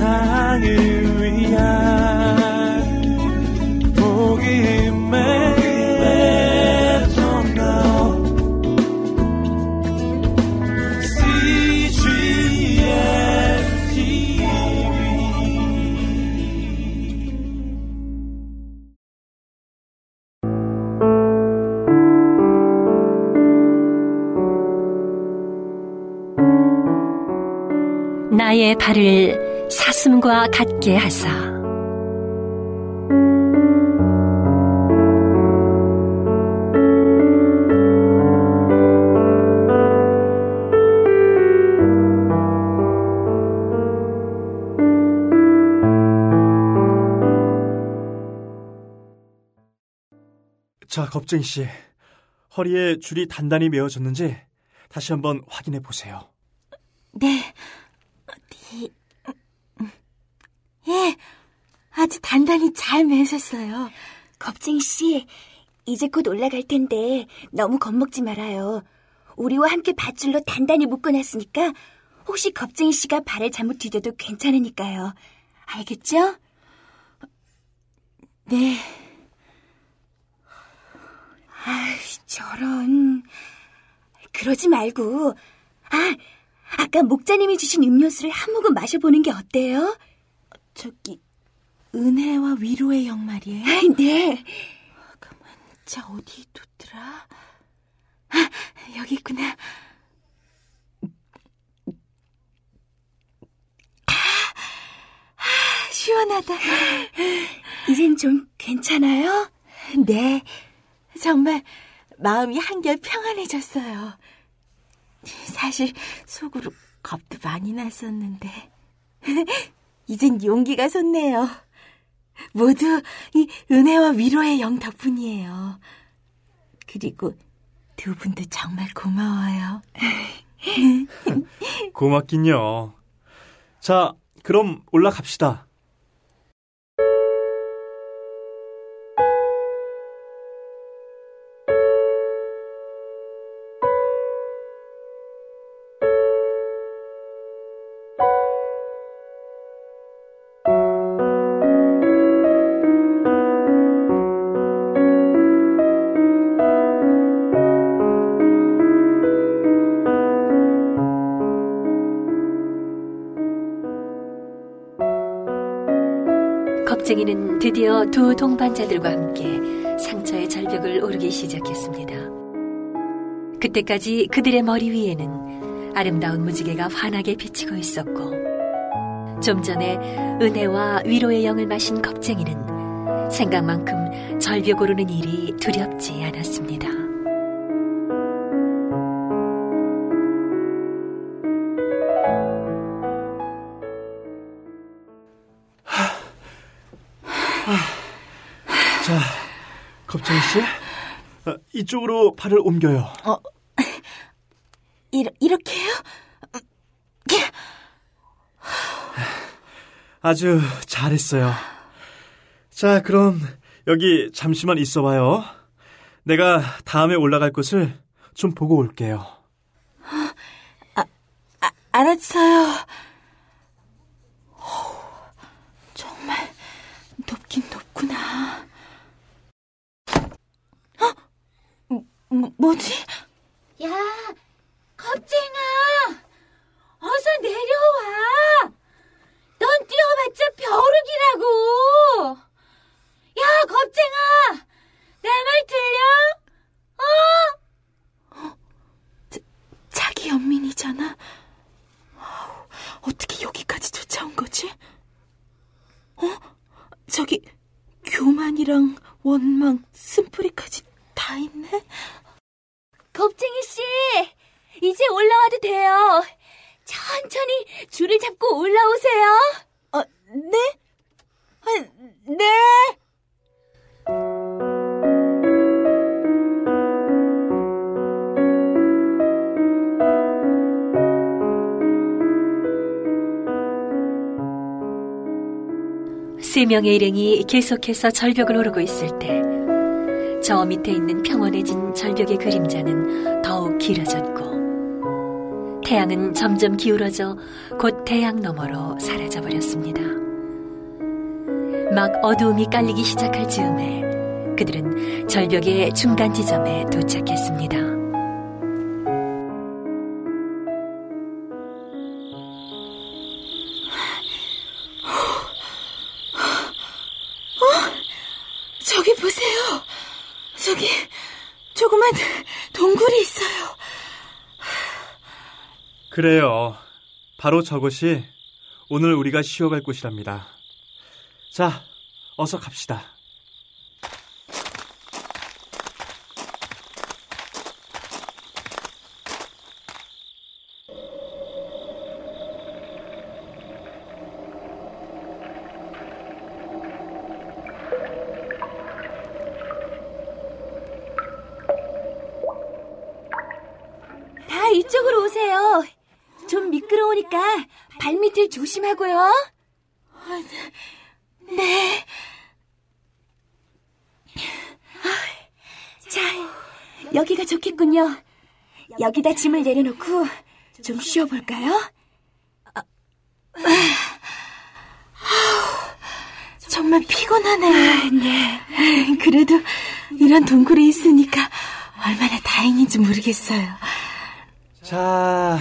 세상을 나의 발을 사슴과 같게 하사 자, 겁쟁이 씨. 허리에 줄이 단단히 메어졌는지 다시 한번 확인해 보세요. 네. 어디? 예, 아주 단단히 잘 매셨어요. 겁쟁이 씨, 이제 곧 올라갈 텐데 너무 겁먹지 말아요. 우리와 함께 밧줄로 단단히 묶어놨으니까 혹시 겁쟁이 씨가 발을 잘못 디뎌도 괜찮으니까요. 알겠죠? 네. 아, 저런. 그러지 말고, 아, 아까 목자님이 주신 음료수를 한 모금 마셔보는 게 어때요? 저기, 은혜와 위로의 영 말이에요? 아, 네. 가만, 자, 어디 뒀더라? 아, 여기 있구나. 아, 아, 시원하다. 이젠 좀 괜찮아요? 네. 정말 마음이 한결 평안해졌어요. 사실 속으로 겁도 많이 났었는데 이젠 용기가 솟네요. 모두 이 은혜와 위로의 영 덕분이에요. 그리고 두 분도 정말 고마워요. 고맙긴요. 자, 그럼 올라갑시다. 겁쟁이는 드디어 두 동반자들과 함께 상처의 절벽을 오르기 시작했습니다. 그때까지 그들의 머리 위에는 아름다운 무지개가 환하게 비치고 있었고, 좀 전에 은혜와 위로의 영을 마신 겁쟁이는 생각만큼 절벽 오르는 일이 두렵지 않았습니다. 씨. 어, 이쪽으로 발을 옮겨요. 어, 이러, 이렇게요? 아주 잘했어요. 자, 그럼 여기 잠시만 있어봐요. 내가 다음에 올라갈 곳을 좀 보고 올게요. 아, 알았어요. 정말 높긴 높구나. 뭐, 뭐지? 야, 겁쟁아! 어서 내려와! 넌 뛰어봤자 벼룩이라고! 야, 겁쟁아! 내 말 들려? 어? 자기 연민이잖아. 어떻게 여기까지 쫓아온 거지? 어? 저기 교만이랑 원망, 쓴뿌리까지 다 있네? 겁쟁이 씨, 이제 올라와도 돼요. 천천히 줄을 잡고 올라오세요. 어, 네? 아, 네! 세 명의 일행이 계속해서 절벽을 오르고 있을 때, 저 밑에 있는 평온해진 절벽의 그림자는 더욱 길어졌고, 태양은 점점 기울어져 곧 태양 너머로 사라져 버렸습니다. 막 어두움이 깔리기 시작할 즈음에 그들은 절벽의 중간 지점에 도착했습니다. 조그만 동굴이 있어요. 그래요. 바로 저것이 오늘 우리가 쉬어갈 곳이랍니다. 자, 어서 갑시다. 다 발밑을 조심하고요. 네. 자, 여기가 좋겠군요. 여기다 짐을 내려놓고 좀 쉬어볼까요? 정말 피곤하네요. 네. 그래도 이런 동굴이 있으니까 얼마나 다행인지 모르겠어요. 자,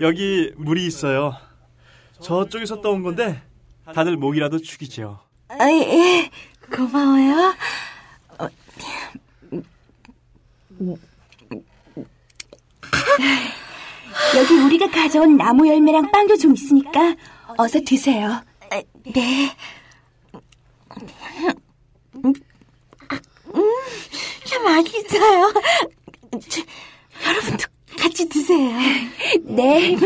여기 물이 있어요. 저쪽에서 떠온 건데 다들 목이라도 축이죠. 아, 예. 고마워요. 여기 우리가 가져온 나무 열매랑 빵도 좀 있으니까 어서 드세요. 아, 네. 음, 참 맛있어요. 저, 여러분도 같이 드세요. 네.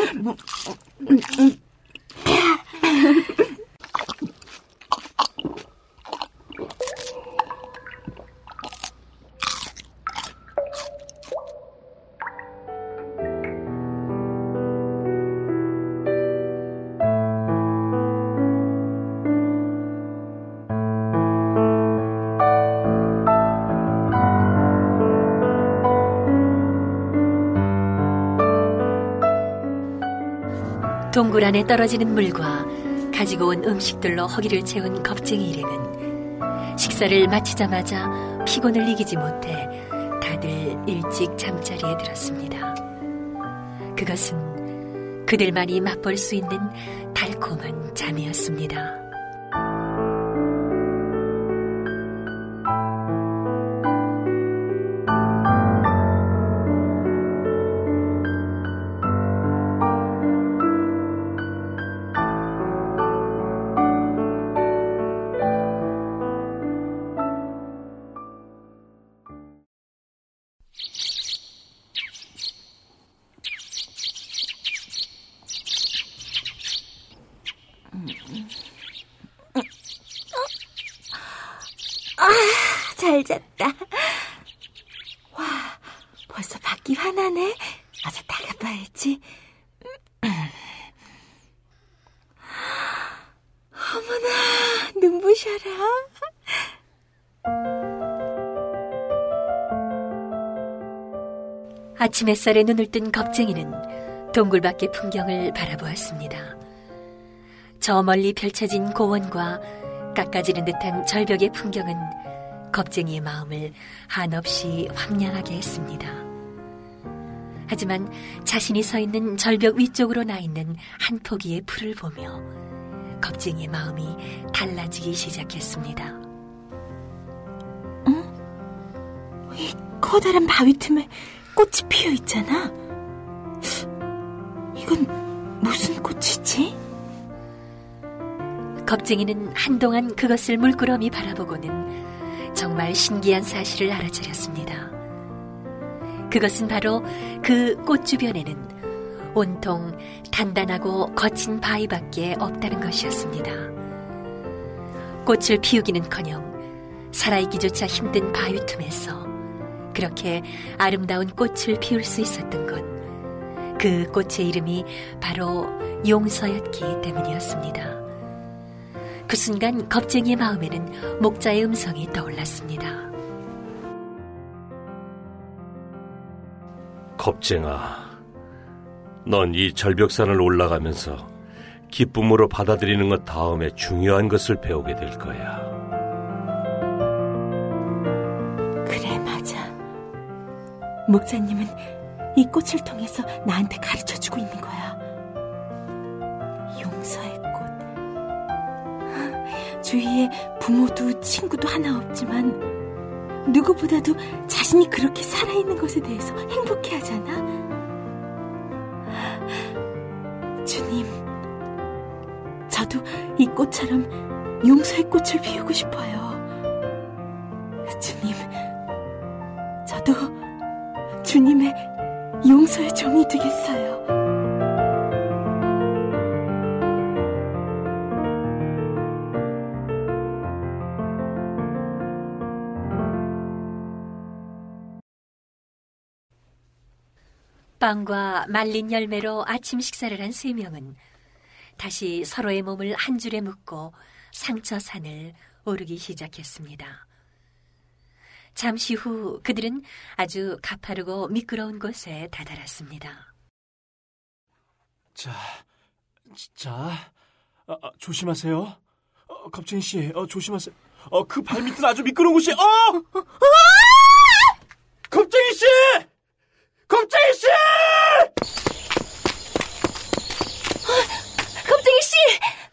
동굴 안에 떨어지는 물과 가지고 온 음식들로 허기를 채운 겁쟁이 일행은 식사를 마치자마자 피곤을 이기지 못해 다들 일찍 잠자리에 들었습니다. 그것은 그들만이 맛볼 수 있는 달콤한 잠이었습니다. 밖이 환하네. 어서 나가봐야지. 어머나, 눈부셔라. 아침 햇살에 눈을 뜬 겁쟁이는 동굴 밖의 풍경을 바라보았습니다. 저 멀리 펼쳐진 고원과 깎아지는 듯한 절벽의 풍경은 겁쟁이의 마음을 한없이 황량하게 했습니다. 하지만 자신이 서 있는 절벽 위쪽으로 나 있는 한 포기의 풀을 보며 겁쟁이의 마음이 달라지기 시작했습니다. 이 커다란 바위 틈에 꽃이 피어 있잖아. 이건 무슨 꽃이지? 겁쟁이는 한동안 그것을 물끄러미 바라보고는 정말 신기한 사실을 알아차렸습니다. 그것은 바로 그 꽃 주변에는 온통 단단하고 거친 바위밖에 없다는 것이었습니다. 꽃을 피우기는커녕 살아있기조차 힘든 바위 틈에서 그렇게 아름다운 꽃을 피울 수 있었던 것. 그 꽃의 이름이 바로 용서였기 때문이었습니다. 그 순간 겁쟁이의 마음에는 목자의 음성이 떠올랐습니다. 겁쟁아, 넌 이 절벽산을 올라가면서 기쁨으로 받아들이는 것 다음에 중요한 것을 배우게 될 거야. 그래, 맞아. 목사님은 이 꽃을 통해서 나한테 가르쳐 주고 있는 거야. 용서의 꽃. 주위에 부모도 친구도 하나 없지만 누구보다도 자신이 그렇게 살아있는 것에 대해서 행복해 하잖아. 주님, 저도 이 꽃처럼 용서의 꽃을 피우고 싶어요. 주님, 저도 주님의 용서의 종이 되겠어요. 빵과 말린 열매로 아침 식사를 한 세 명은 다시 서로의 몸을 한 줄에 묶고 상처산을 오르기 시작했습니다. 잠시 후 그들은 아주 가파르고 미끄러운 곳에 다다랐습니다. 자, 자, 아, 아, 조심하세요. 어, 겁쟁이 씨, 어, 조심하세요. 어, 그 발밑은 아주 미끄러운 곳이, 어! 겁쟁이 씨! 겁쟁이 씨! 겁쟁이 씨,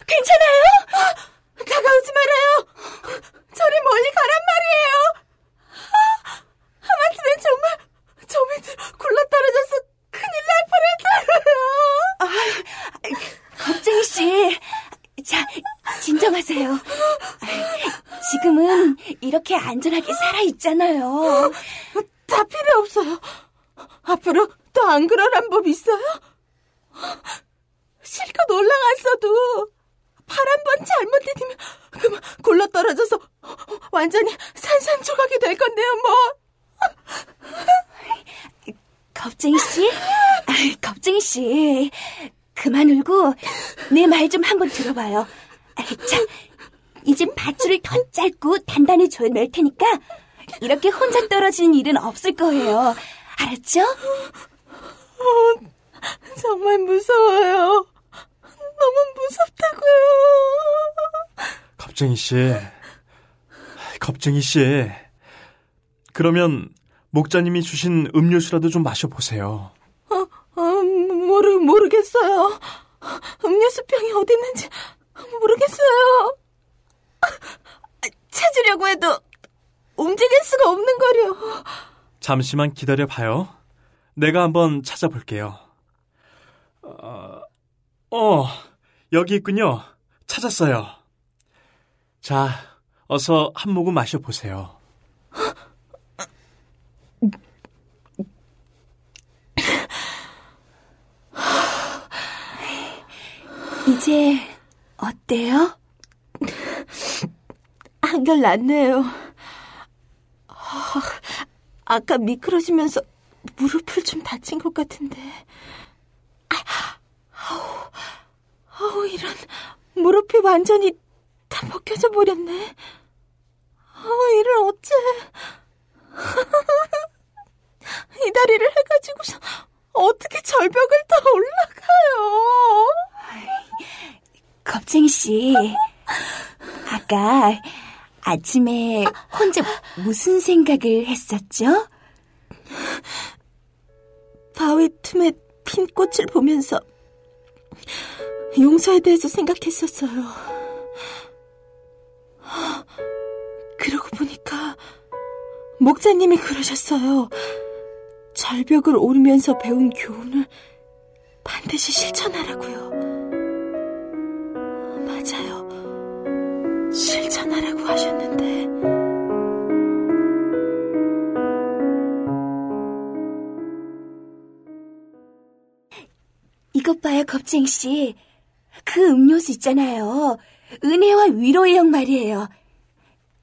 괜찮아요? 다가오지 말아요. 저리 멀리 가란 말이에요. 아, 하마터면 정말 저 밑에 굴러 떨어져서 큰일 날 뻔했어요. 겁쟁이 씨, 자, 진정하세요. 지금은 이렇게 안전하게 살아 있잖아요. 다 필요 없어요. 앞으로 더 안 그러란 법 있어요? 실컷 올라갔어도 발 한 번 잘못 디디면 그만 굴러떨어져서 완전히 산산조각이 될 건데요, 뭐. 겁쟁이 씨, 아, 겁쟁이 씨, 그만 울고 내 말 좀 한번 들어봐요. 아, 자, 이제 밧줄을 더 짧고 단단히 조여낼 테니까 이렇게 혼자 떨어지는 일은 없을 거예요. 알았죠? 정말 무서워요. 너무 무섭다고요. 겁쟁이 씨, 겁쟁이 씨. 그러면 목자님이 주신 음료수라도 좀 마셔보세요. 어, 모르, 모르겠어요. 음료수 병이 어디 있는지 모르겠어요. 찾으려고 해도 움직일 수가 없는 거려. 잠시만 기다려봐요. 내가 한번 찾아볼게요. 어, 어, 여기 있군요. 찾았어요. 자, 어서 한 모금 마셔보세요. 이제 어때요? 한결 낫네요. 아, 까 미끄러지면서 무릎을 좀 다친 것 같은데. 아우, 아우, 이런. 무릎이 완전히 다 벗겨져 버렸네. 아우, 이를 어째. 이 다리를 해가지고서 어떻게 절벽을 더 올라가요? 겁쟁이 씨, 아까 아침에 혼자 무슨 생각을 했었죠? 바위 틈에 핀 꽃을 보면서 용서에 대해서 생각했었어요. 그러고 보니까 목사님이 그러셨어요. 절벽을 오르면서 배운 교훈을 반드시 실천하라고요. 겁쟁이 씨. 그 음료수 있잖아요. 은혜와 위로의 영 말이에요.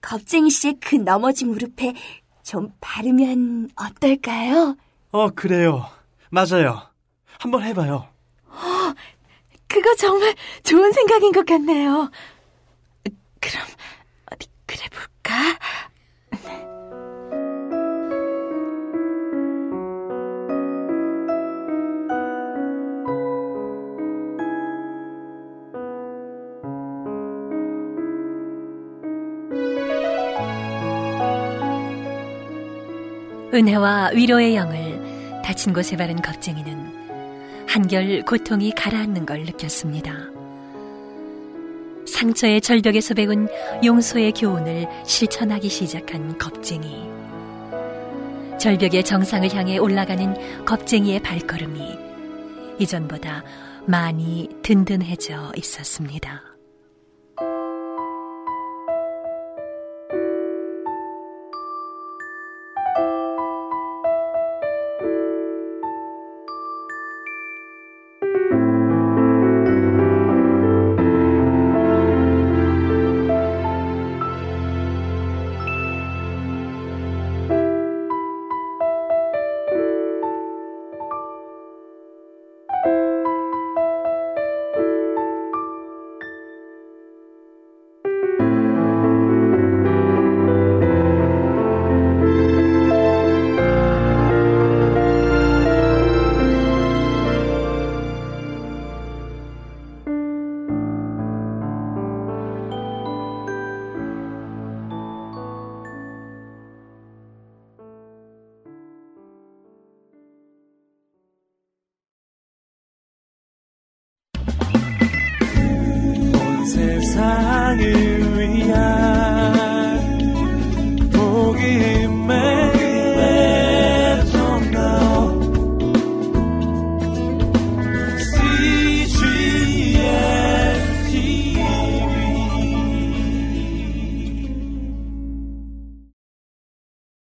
겁쟁이 씨의 그 넘어진 무릎에 좀 바르면 어떨까요? 어, 그래요. 맞아요. 한번 해봐요. 그거 정말 좋은 생각인 것 같네요. 그럼 어디 그래 볼까? 은혜와 위로의 영을 다친 곳에 바른 겁쟁이는 한결 고통이 가라앉는 걸 느꼈습니다. 상처의 절벽에서 배운 용서의 교훈을 실천하기 시작한 겁쟁이. 절벽의 정상을 향해 올라가는 겁쟁이의 발걸음이 이전보다 많이 든든해져 있었습니다.